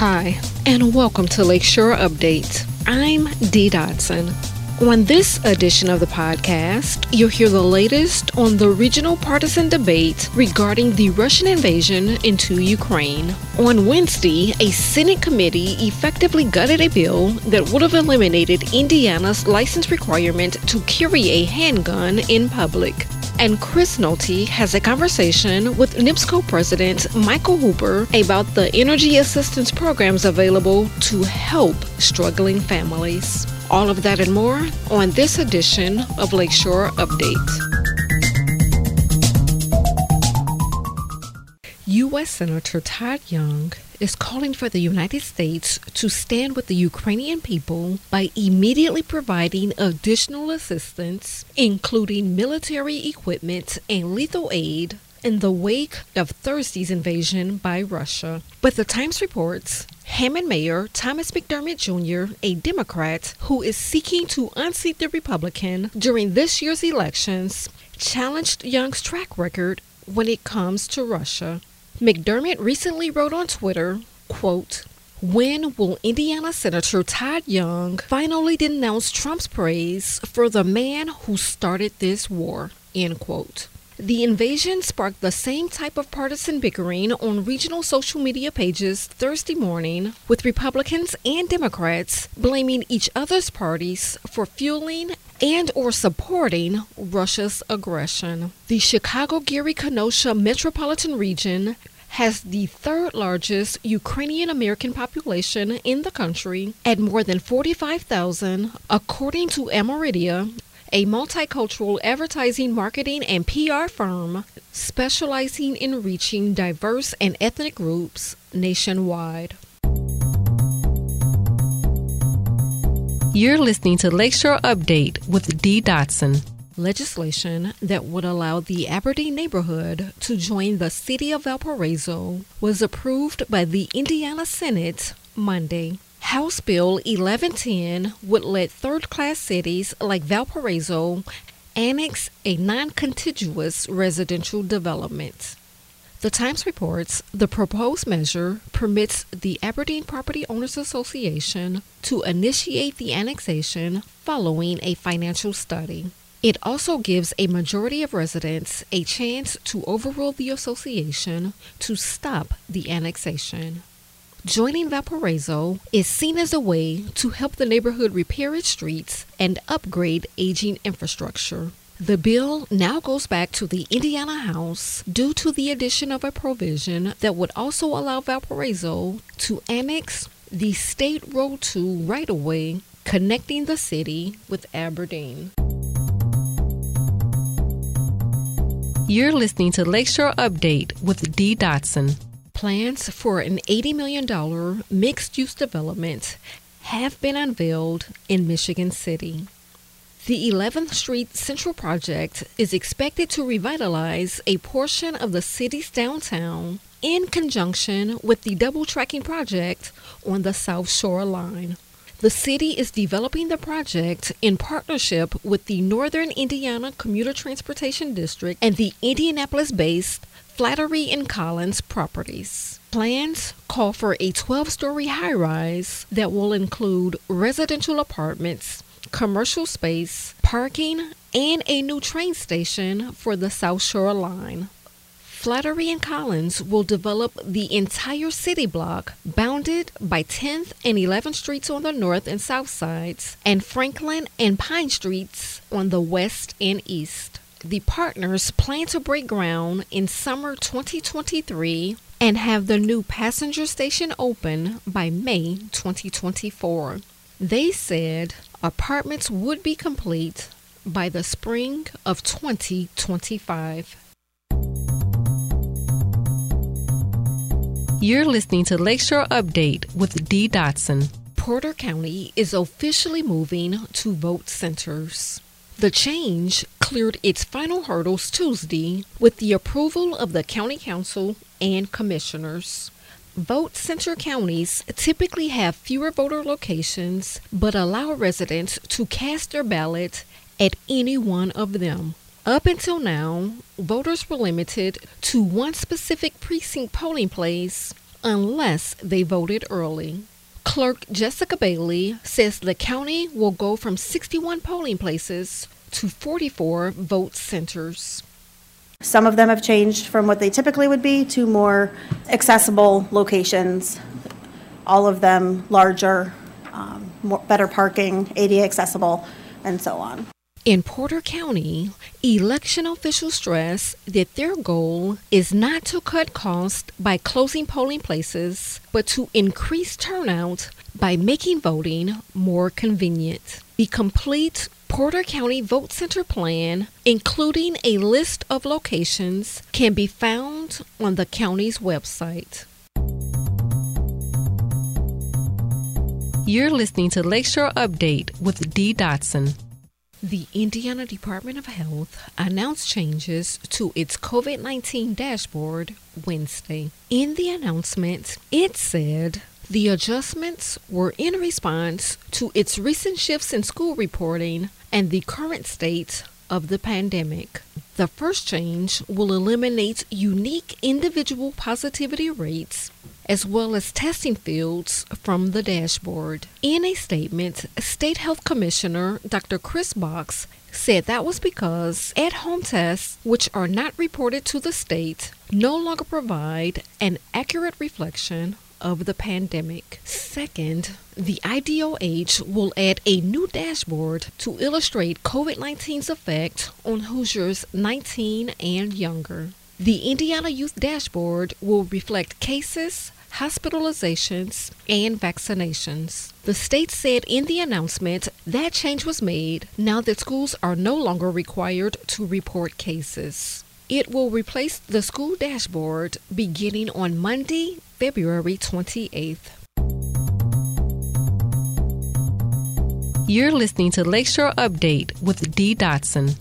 Hi, and welcome to Lakeshore Update. I'm Dee Dotson. On this edition of the podcast, you'll hear the latest on the regional partisan debate regarding the Russian invasion into Ukraine. On Wednesday, a Senate committee effectively gutted a bill that would have eliminated Indiana's license requirement to carry a handgun in public. And Chris Nolte has a conversation with NIPSCO President Michael Hooper about the energy assistance programs available to help struggling families. All of that and more on this edition of Lakeshore Update. U.S. Senator Todd Young is calling for the United States to stand with the Ukrainian people by immediately providing additional assistance, including military equipment and lethal aid, in the wake of Thursday's invasion by Russia. But the Times reports Hammond Mayor Thomas McDermott Jr., a Democrat who is seeking to unseat the Republican during this year's elections, challenged Young's track record when it comes to Russia. McDermott recently wrote on Twitter, quote, when will Indiana Senator Todd Young finally denounce Trump's praise for the man who started this war? End quote. The invasion sparked the same type of partisan bickering on regional social media pages Thursday morning, with Republicans and Democrats blaming each other's parties for fueling and or supporting Russia's aggression. The Chicago-Gary Kenosha metropolitan region has the third largest Ukrainian American population in the country at more than 45,000, according to Ameredia, a multicultural advertising, marketing, and PR firm specializing in reaching diverse and ethnic groups nationwide. You're listening to Lakeshore Update with Dee Dotson. Legislation that would allow the Aberdeen neighborhood to join the city of Valparaiso was approved by the Indiana Senate Monday. House Bill 1110 would let third class cities like Valparaiso annex a non contiguous residential development. The Times reports the proposed measure permits the Aberdeen Property Owners Association to initiate the annexation following a financial study. It also gives a majority of residents a chance to overrule the association to stop the annexation. Joining Valparaiso is seen as a way to help the neighborhood repair its streets and upgrade aging infrastructure. The bill now goes back to the Indiana House due to the addition of a provision that would also allow Valparaiso to annex the State Road 2 right of way connecting the city with Aberdeen. You're listening to Lakeshore Update with Dee Dotson. Plans for an $80 million mixed use development have been unveiled in Michigan City. The 11th Street Central Project is expected to revitalize a portion of the city's downtown in conjunction with the double tracking project on the South Shore Line. The city is developing the project in partnership with the Northern Indiana Commuter Transportation District and the Indianapolis based Flaherty and Collins properties. Plans call for a 12 story high rise that will include residential apartments, commercial space, parking, and a new train station for the South Shore Line. Flaherty and Collins will develop the entire city block, bounded by 10th and 11th Streets on the north and south sides, and Franklin and Pine Streets on the west and east. The partners plan to break ground in summer 2023 and have the new passenger station open by May 2024. They said apartments would be complete by the spring of 2025. You're listening to Lakeshore Update with Dee Dotson. Porter County is officially moving to vote centers. The change cleared its final hurdles Tuesday with the approval of the County Council and Commissioners. Vote center counties typically have fewer voter locations but allow residents to cast their ballot at any one of them. Up until now, voters were limited to one specific precinct polling place unless they voted early. Clerk Jessica Bailey says the county will go from 61 polling places to 44 vote centers. Some of them have changed from what they typically would be to more accessible locations, all of them larger, um, more, better parking, ADA accessible, and so on. In Porter County, election officials stress that their goal is not to cut costs by closing polling places, but to increase turnout by making voting more convenient. The complete Porter County Vote Center plan, including a list of locations, can be found on the county's website. You're listening to Lakeshore Update with Dee Dotson. The Indiana Department of Health announced changes to its COVID 19 dashboard Wednesday. In the announcement, it said the adjustments were in response to its recent shifts in school reporting and the current state of the pandemic. The first change will eliminate unique individual positivity rates as well as testing fields from the dashboard. In a statement, State Health Commissioner Dr. Kris Box said that was because at home tests, which are not reported to the state, no longer provide an accurate reflection of the pandemic. Second, the IDOH will add a new dashboard to illustrate COVID 19's effect on Hoosiers 19 and younger. The Indiana Youth Dashboard will reflect cases, hospitalizations, and vaccinations. The state said in the announcement that change was made now that schools are no longer required to report cases. It will replace the school dashboard beginning on Monday, February 28th. You're listening to Lakeshore Update with Dee Dotson.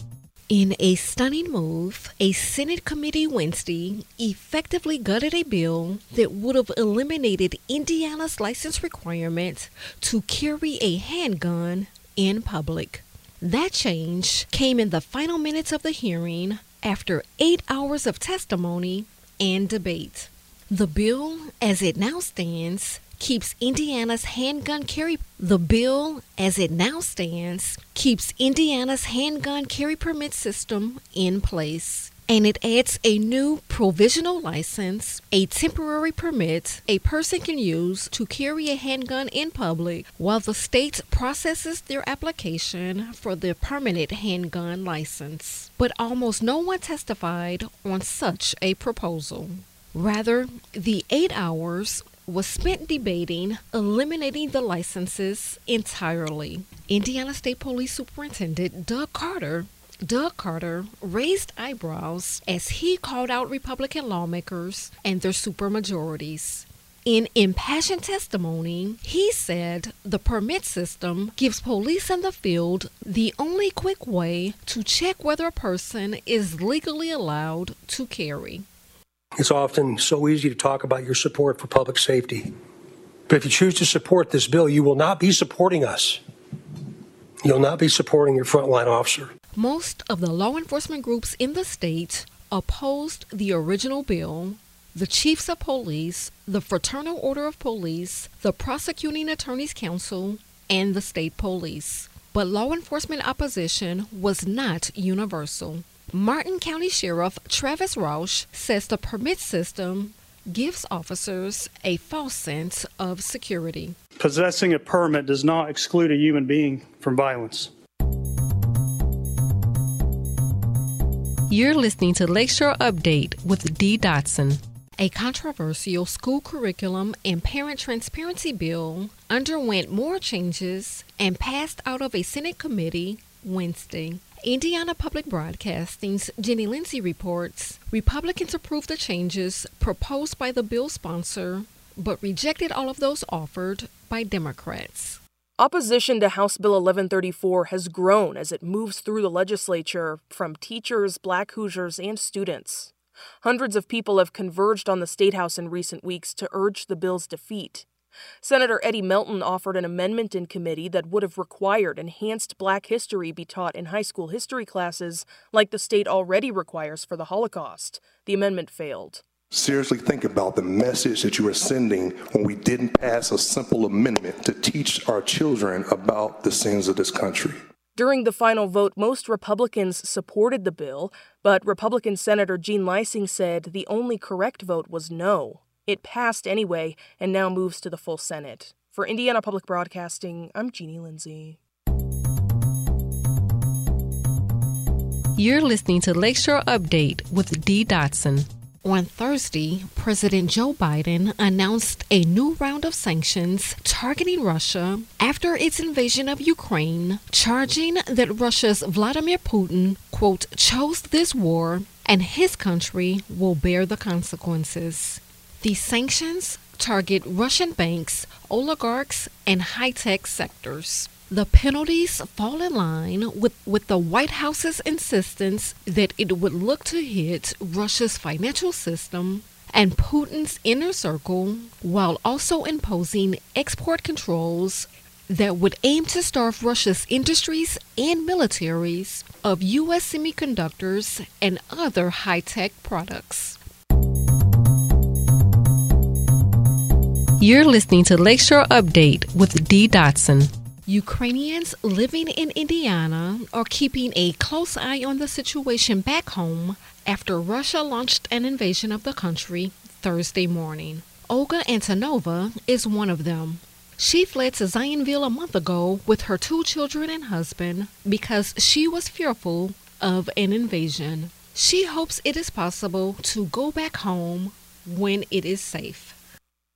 In a stunning move, a Senate committee Wednesday effectively gutted a bill that would have eliminated Indiana's license requirement to carry a handgun in public. That change came in the final minutes of the hearing after eight hours of testimony and debate. The bill, as it now stands, keeps Indiana's handgun carry the bill as it now stands keeps Indiana's handgun carry permit system in place and it adds a new provisional license, a temporary permit a person can use to carry a handgun in public while the state processes their application for the permanent handgun license. But almost no one testified on such a proposal. Rather, the eight hours was spent debating eliminating the licenses entirely. Indiana State Police Superintendent Doug Carter Doug Carter raised eyebrows as he called out Republican lawmakers and their supermajorities. In impassioned testimony, he said the permit system gives police in the field the only quick way to check whether a person is legally allowed to carry. It's often so easy to talk about your support for public safety. But if you choose to support this bill, you will not be supporting us. You'll not be supporting your frontline officer. Most of the law enforcement groups in the state opposed the original bill. The chiefs of police, the Fraternal Order of Police, the Prosecuting Attorneys Council, and the state police. But law enforcement opposition was not universal. Martin County Sheriff Travis Rausch says the permit system gives officers a false sense of security. Possessing a permit does not exclude a human being from violence. You're listening to Lakeshore Update with Dee Dotson. A controversial school curriculum and parent transparency bill underwent more changes and passed out of a Senate committee Wednesday. Indiana Public Broadcasting's Jeanie Lindsay reports Republicans approved the changes proposed by the bill sponsor, but rejected all of those offered by Democrats. Opposition to House Bill 1134 has grown as it moves through the legislature from teachers, black Hoosiers, and students. Hundreds of people have converged on the State House in recent weeks to urge the bill's defeat. Senator Eddie Melton offered an amendment in committee that would have required enhanced black history be taught in high school history classes like the state already requires for the Holocaust. The amendment failed. Seriously think about the message that you are sending when we didn't pass a simple amendment to teach our children about the sins of this country. During the final vote, most Republicans supported the bill, but Republican Senator Jean Leising said the only correct vote was no. It passed anyway and now moves to the full Senate. For Indiana Public Broadcasting, I'm Jeanie Lindsay. You're listening to Lakeshore Update with Dee Dotson. On Thursday, President Joe Biden announced a new round of sanctions targeting Russia after its invasion of Ukraine, charging that Russia's Vladimir Putin, quote, chose this war and his country will bear the consequences. These sanctions target Russian banks, oligarchs, and high tech sectors. The penalties fall in line with, with the White House's insistence that it would look to hit Russia's financial system and Putin's inner circle while also imposing export controls that would aim to starve Russia's industries and militaries of U.S. semiconductors and other high tech products. You're listening to Lakeshore Update with Dee Dotson. Ukrainians living in Indiana are keeping a close eye on the situation back home after Russia launched an invasion of the country Thursday morning. Olga Antonova is one of them. She fled to Zionsville a month ago with her two children and husband because she was fearful of an invasion. She hopes it is possible to go back home when it is safe.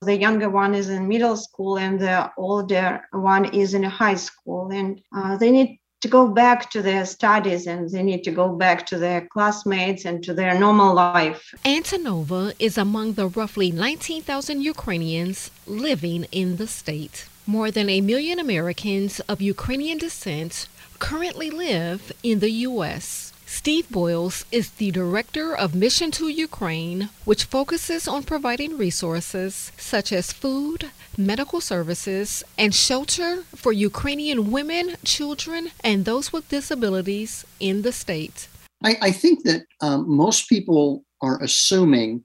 The younger one is in middle school and the older one is in high school, and uh, they need to go back to their studies and they need to go back to their classmates and to their normal life. Antonova is among the roughly 19,000 Ukrainians living in the state. More than a million Americans of Ukrainian descent currently live in the U.S. Steve Boyles is the director of Mission to Ukraine, which focuses on providing resources such as food, medical services, and shelter for Ukrainian women, children, and those with disabilities in the state. I, I think that um, most people are assuming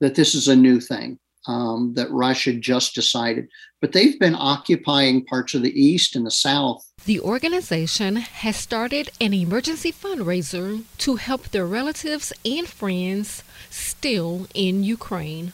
that this is a new thing um, that Russia just decided, but they've been occupying parts of the east and the south. The organization has started an emergency fundraiser to help their relatives and friends still in Ukraine.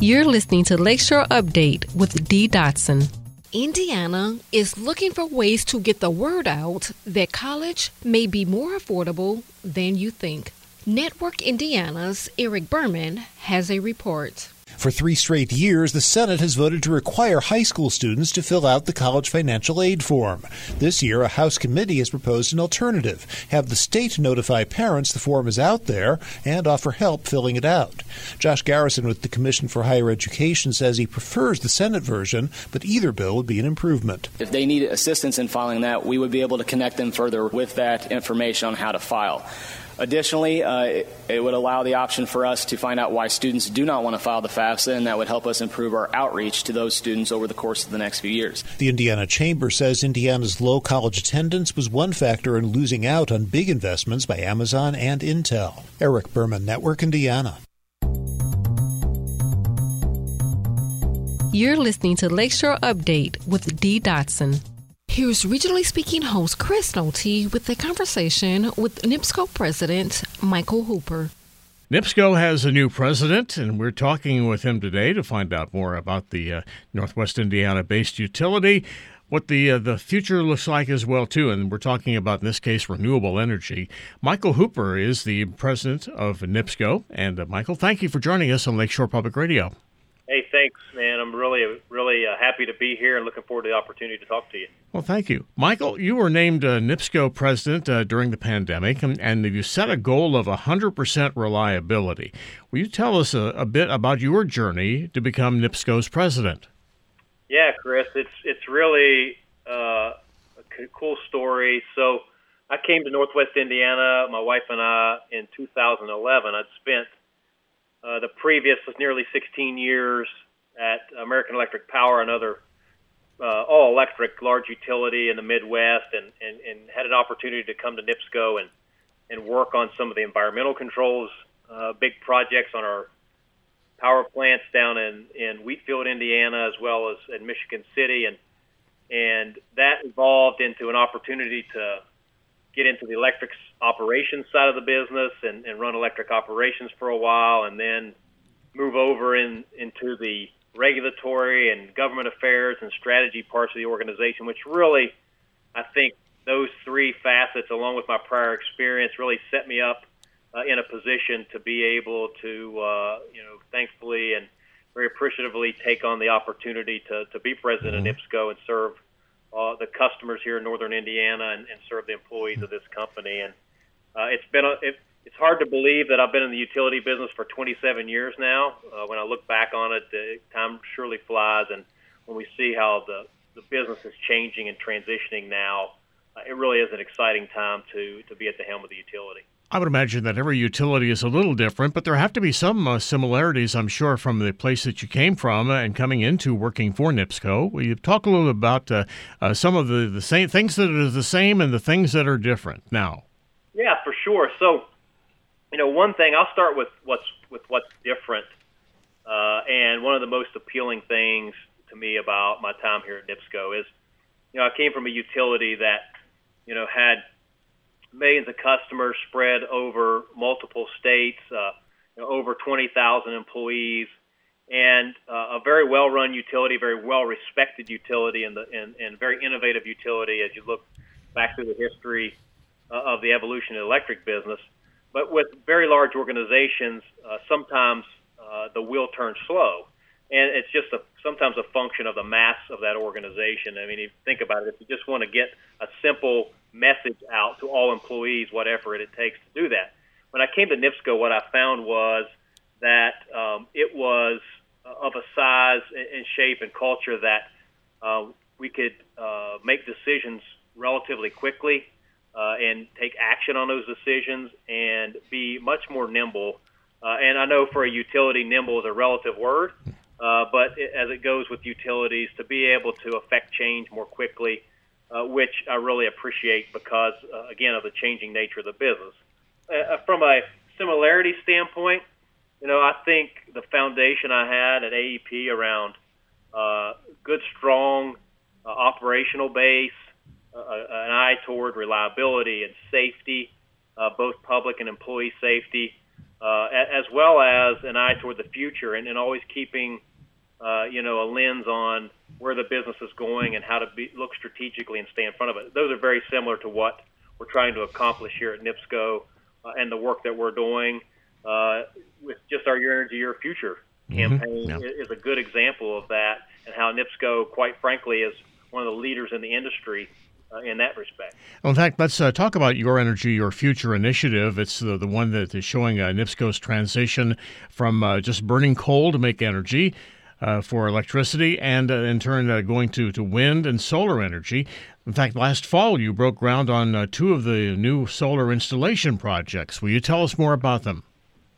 You're listening to Lakeshore Update with Dee Dotson. Indiana is looking for ways to get the word out that college may be more affordable than you think. Network Indiana's Eric Berman has a report. For three straight years, the Senate has voted to require high school students to fill out the college financial aid form. This year, a House committee has proposed an alternative have the state notify parents the form is out there and offer help filling it out. Josh Garrison with the Commission for Higher Education says he prefers the Senate version, but either bill would be an improvement. If they need assistance in filing that, we would be able to connect them further with that information on how to file. Additionally, uh, it, it, would allow the option for us to find out why students do not want to file the FAFSA, and that would help us improve our outreach to those students over the course of the next few years. The Indiana Chamber says Indiana's low college attendance was one factor in losing out on big investments by Amazon and Intel. Eric Berman, Network Indiana. You're listening to Lakeshore Update with Dee Dotson. Here's regionally speaking host Chris Nolte with a conversation with NIPSCO President Michael Hooper. NIPSCO has a new president, and we're talking with him today to find out more about the uh, Northwest Indiana-based utility, what the uh, the future looks like as well too. And we're talking about in this case renewable energy. Michael Hooper is the president of NIPSCO, and uh, Michael, thank you for joining us on Lakeshore Public Radio. Thanks, man. I'm really, really uh, happy to be here and looking forward to the opportunity to talk to you. Well, thank you. Michael, you were named uh, NIPSCO president uh, during the pandemic, and, and, you set a goal of 100% reliability. Will you tell us a, a bit about your journey to become NIPSCO's president? Yeah, Chris, it's, it's really uh, a cool story. So I came to Northwest Indiana, my wife and I, in 2011. I'd spent – uh, the previous was nearly 16 years at American Electric Power, another uh, all electric large utility in the Midwest, and, and, and had an opportunity to come to NIPSCO and, and work on some of the environmental controls, uh, big projects on our power plants down in, in Wheatfield, Indiana, as well as in Michigan City, and and that evolved into an opportunity to get into the electric operations side of the business and, and run electric operations for a while, and then move over in into the regulatory and government affairs and strategy parts of the organization, which really, I think, those three facets, along with my prior experience, really set me up uh, in a position to be able to, uh, you know, thankfully and very appreciatively take on the opportunity to, to be president mm-hmm. of NIPSCO and serve uh, the customers here in northern Indiana and, and serve the employees mm-hmm. of this company. And uh, it's been a, it, it's hard to believe that I've been in the utility business for 27 years now. Uh, when I look back on it, the time surely flies, and when we see how the the business is changing and transitioning now, uh, it really is an exciting time to to be at the helm of the utility. I would imagine that every utility is a little different, but there have to be some uh, similarities, I'm sure, from the place that you came from and coming into working for NIPSCO. Will you talk a little about uh, uh, some of the, the same things that are the same and the things that are different now? Yeah, for sure. So, you know, one thing I'll start with what's with what's different, uh, and one of the most appealing things to me about my time here at NIPSCO is, you know, I came from a utility that, you know, had millions of customers spread over multiple states, uh, you know, over 20,000 employees, and uh, a very well-run utility, very well-respected utility, and, the, and, and very innovative utility as you look back through the history uh, of the evolution of the electric business. But with very large organizations, uh, sometimes uh, the wheel turns slow, and it's just a, sometimes a function of the mass of that organization. I mean, if you think about it, if you just want to get a simple message out to all employees, what effort it takes to do that. When I came to NIPSCO, what I found was that um, it was of a size and shape and culture that uh, we could uh, make decisions relatively quickly uh, and take action on those decisions and be much more nimble. Uh, and I know for a utility, nimble is a relative word, uh, but it, as it goes with utilities, to be able to affect change more quickly uh, which I really appreciate because, uh, again, of the changing nature of the business. Uh, from a similarity standpoint, you know, I think the foundation I had at AEP around good, strong operational base, uh, an eye toward reliability and safety, uh, both public and employee safety, uh, as well as an eye toward the future and, and always keeping – uh, you know, a lens on where the business is going and how to be, look strategically and stay in front of it. Those are very similar to what we're trying to accomplish here at NIPSCO uh, and the work that we're doing uh, with just our Your Energy, Your Future mm-hmm. campaign mm-hmm. yeah. is a good example of that and how NIPSCO, quite frankly, is one of the leaders in the industry in that respect. Well, in fact, let's uh, talk about Your Energy, Your Future initiative. It's the, the one that is showing uh, NIPSCO's transition from uh, just burning coal to make energy uh, for electricity and uh, in turn uh, going to, to wind and solar energy. In fact, last fall you broke ground on uh, two of the new solar installation projects. Will you tell us more about them?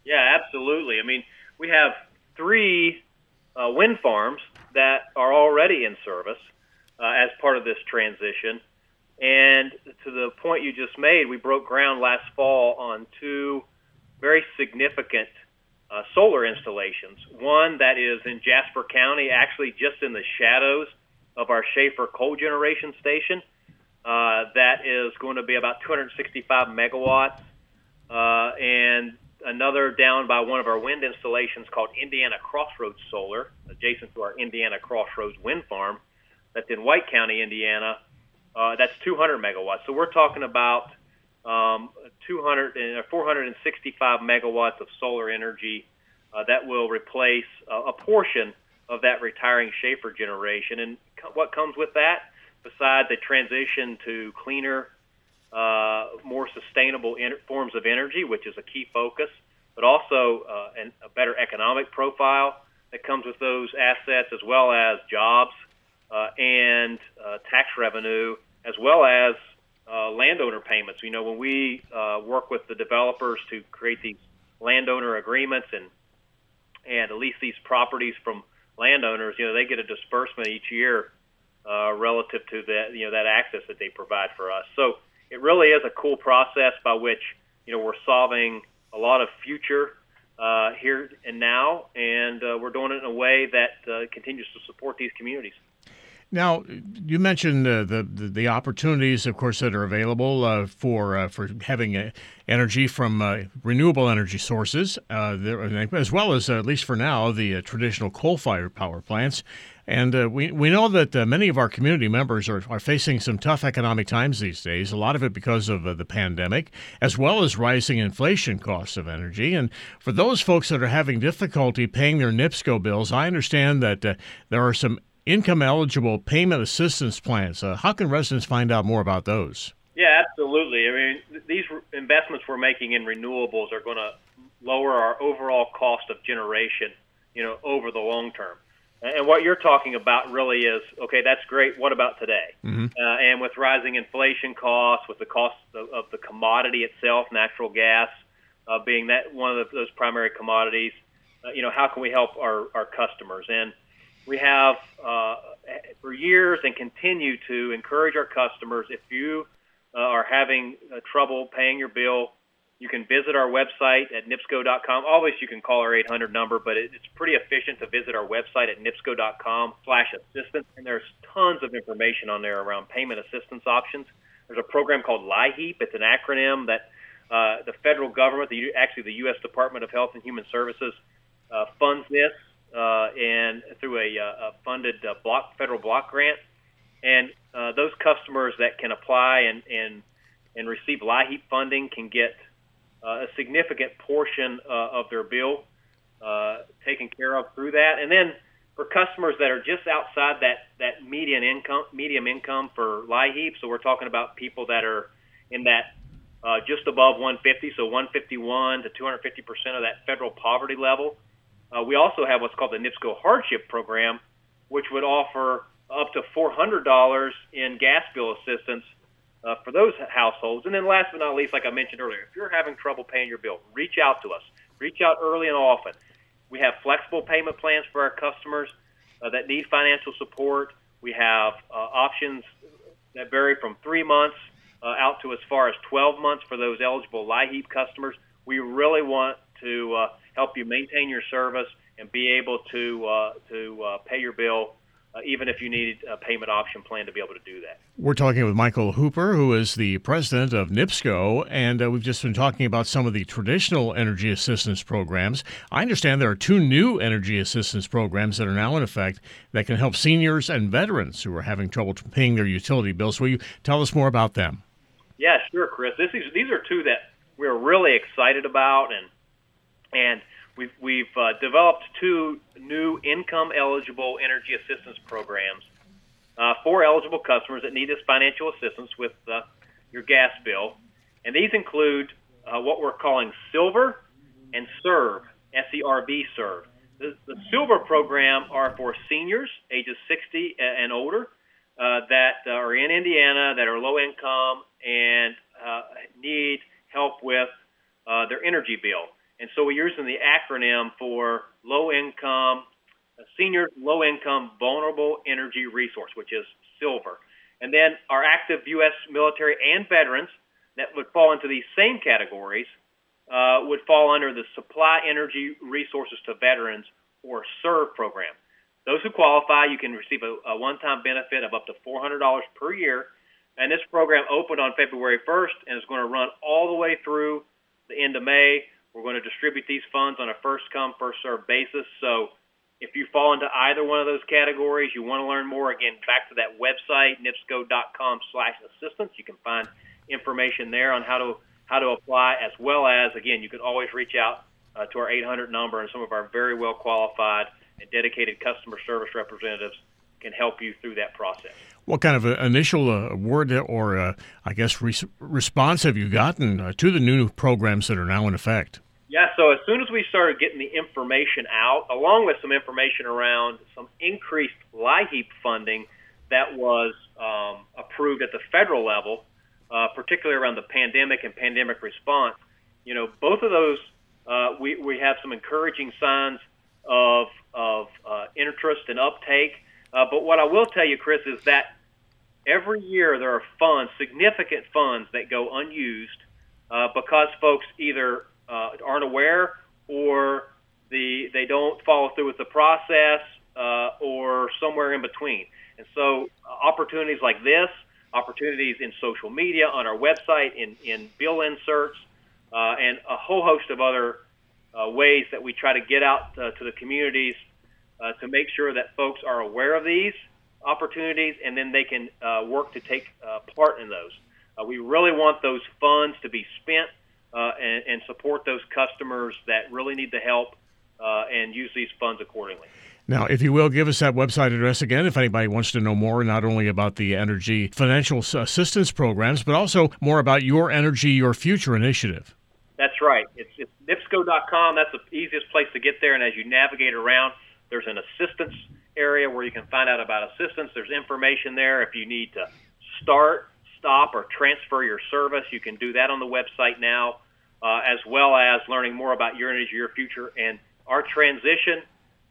Yeah, absolutely. I mean, we have three uh, wind farms that are already in service uh, as part of this transition. And to the point you just made, we broke ground last fall on two very significant uh, solar installations. One that is in Jasper County, actually just in the shadows of our Schahfer coal generation station. Uh, that is going to be about 265 megawatts, uh, and another down by one of our wind installations called Indiana Crossroads Solar, adjacent to our Indiana Crossroads wind farm. That's in White County, Indiana. Uh, that's 200 megawatts. So we're talking about um, 200 and uh, 465 megawatts of solar energy uh, that will replace uh, a portion of that retiring Schahfer generation. And co- what comes with that, besides the transition to cleaner, uh, more sustainable en- forms of energy, which is a key focus, but also uh, an, a better economic profile that comes with those assets, as well as jobs and uh, tax revenue, as well as uh, landowner payments. You know, when we uh, work with the developers to create these landowner agreements and and lease these properties from landowners, you know, they get a disbursement each year uh, relative to that, you know, that access that they provide for us. So it really is a cool process by which you know, we're solving a lot of future uh, here and now, and uh, we're doing it in a way that uh, continues to support these communities. Now, you mentioned uh, the, the, the opportunities, of course, that are available uh, for uh, for having uh, energy from uh, renewable energy sources, uh, there, as well as, at least for now, the traditional coal-fired power plants. And we we know that many of our community members are, are facing some tough economic times these days. A lot of it because of the pandemic, as well as rising inflation costs of energy. And for those folks that are having difficulty paying their NIPSCO bills, I understand that there are some income eligible payment assistance plans. Uh, how can residents find out more about those? Yeah, absolutely. I mean, these investments we're making in renewables are going to lower our overall cost of generation, you know, over the long term. And what you're talking about really is okay. That's great. What about today? Mm-hmm. Uh, and with rising inflation costs, with the cost of, of the commodity itself, natural gas uh, being that one of the, those primary commodities, uh, you know, how can we help our, our customers? And we have uh, for years and continue to encourage our customers if you uh, are having uh, trouble paying your bill, you can visit our website at nipsco.com. Always you can call our 800 number, but it, it's pretty efficient to visit our website at nipsco.com slash assistance. And there's tons of information on there around payment assistance options. There's a program called LIHEAP. It's an acronym that uh, the federal government, the, actually the U.S. Department of Health and Human Services, uh, funds this uh, and through a, uh, a funded uh, block federal block grant. And uh, those customers that can apply and and and receive LIHEAP funding can get uh, a significant portion uh, of their bill uh, taken care of through that. And then for customers that are just outside that that median income medium income for LIHEAP, so we're talking about people that are in that uh, just above 150, so 151 to 250 percent of that federal poverty level. Uh, we also have what's called the NIPSCO Hardship Program, which would offer up to $400 in gas bill assistance uh, for those households. And then last but not least, like I mentioned earlier, if you're having trouble paying your bill, reach out to us. Reach out early and often. We have flexible payment plans for our customers uh, that need financial support. We have uh, options that vary from three months uh, out to as far as 12 months for those eligible LIHEAP customers. We really want to uh, help you maintain your service and be able to uh, to uh, pay your bill. Uh, even if you need a payment option plan to be able to do that. We're talking with Michael Hooper, who is the president of NIPSCO, and uh, we've just been talking about some of the traditional energy assistance programs. I understand there are two new energy assistance programs that are now in effect that can help seniors and veterans who are having trouble paying their utility bills. Will you tell us more about them? Yeah, sure, Chris. This is, these are two that we're really excited about, and and we've, we've uh, developed two new income eligible energy assistance programs uh, for eligible customers that need this financial assistance with uh, your gas bill. And these include uh, what we're calling Silver and Serve, S E R V Serve. The, the Silver program are for seniors ages 60 and older uh, that are in Indiana that are low income and uh, need help with their energy bill. And so we're using the acronym for low income, senior low income vulnerable energy resource, which is SILVER. And then our active U.S. military and veterans that would fall into these same categories uh, would fall under the Supply Energy Resources to Veterans or SERVE program. Those who qualify, you can receive a, a one time benefit of up to $400 per year. And this program opened on February 1st and is going to run all the way through the end of May. We're going to distribute these funds on a first come, first served basis. So if you fall into either one of those categories, you want to learn more, again, back to that website, nipsco.com slash assistance. You can find information there on how to how to apply, as well as, again, you can always reach out uh, to our 800 number, and some of our very well qualified and dedicated customer service representatives can help you through that process. What kind of initial uh, word or, uh, I guess, response have you gotten uh, to the new programs that are now in effect? Yeah, so as soon as we started getting the information out, along with some information around some increased LIHEAP funding that was um, approved at the federal level, uh, particularly around the pandemic and pandemic response, you know, both of those, uh, we, we have some encouraging signs of, of uh, interest and uptake. Uh, but what I will tell you, Chris, is that every year there are funds, significant funds, that go unused uh, because folks either uh, aren't aware or the they don't follow through with the process uh, or somewhere in between. And so, uh, opportunities like this, opportunities in social media, on our website, in, in bill inserts, uh, and a whole host of other uh, ways that we try to get out uh, to the communities uh, to make sure that folks are aware of these opportunities and then they can uh, work to take uh, part in those. Uh, we really want those funds to be spent uh, and, and support those customers that really need the help uh, and use these funds accordingly. Now, if you will, give us that website address again if anybody wants to know more, not only about the energy financial assistance programs, but also more about your Energy Your Future initiative. That's right. It's, it's NIPSCO.com. That's the easiest place to get there. And as you navigate around, there's an assistance area where you can find out about assistance. There's information there. If you need to start, stop, or transfer your service, you can do that on the website now, uh, as well as learning more about your energy, your future, and our transition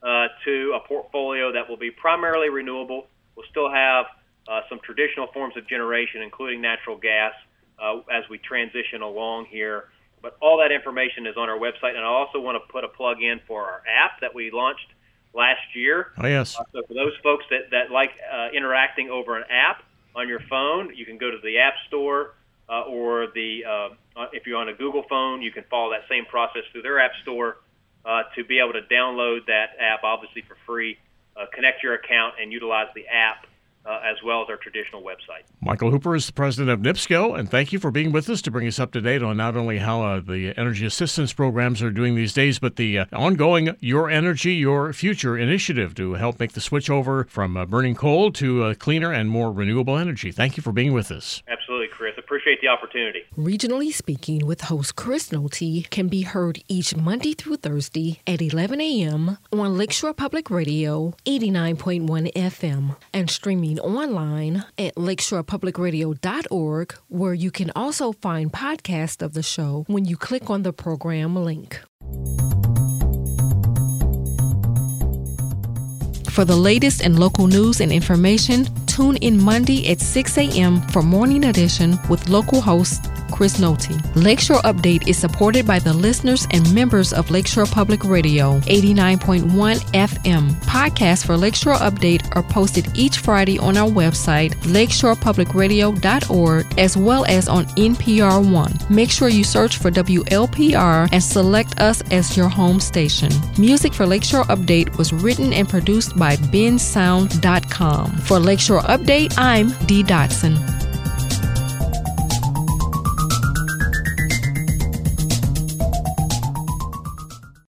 uh, to a portfolio that will be primarily renewable. We'll still have uh, some traditional forms of generation, including natural gas, uh, as we transition along here. But all that information is on our website. And I also want to put a plug in for our app that we launched last year. Oh, yes. Uh, so for those folks that, that like uh, interacting over an app on your phone, you can go to the App Store uh, or the uh, uh, if you're on a Google phone, you can follow that same process through their App Store uh, to be able to download that app, obviously for free, uh, connect your account, and utilize the app uh, as well as our traditional website. Michael Hooper is the president of NIPSCO, and thank you for being with us to bring us up to date on not only how uh, the energy assistance programs are doing these days, but the uh, ongoing Your Energy, Your Future initiative to help make the switch over from uh, burning coal to uh, cleaner and more renewable energy. Thank you for being with us. Absolutely, Chris. Appreciate the opportunity. Regionally Speaking with host Chris Nolte, can be heard each Monday through Thursday at 11 a.m. on Lakeshore Public Radio 89.1 FM and streaming online at lakeshorepublicradio.org, where you can also find podcasts of the show when you click on the program link. For the latest in local news and information, tune in Monday at 6 a.m. for Morning Edition with local host Chris Nolte. Lakeshore Update is supported by the listeners and members of Lakeshore Public Radio 89.1 FM. Podcasts for Lakeshore Update are posted each Friday on our website, lakeshorepublicradio.org, as well as on NPR One. Make sure you search for WLPR and select us as your home station. Music for Lakeshore Update was written and produced by bensound.com. For Lakeshore Update, I'm Dee Dotson.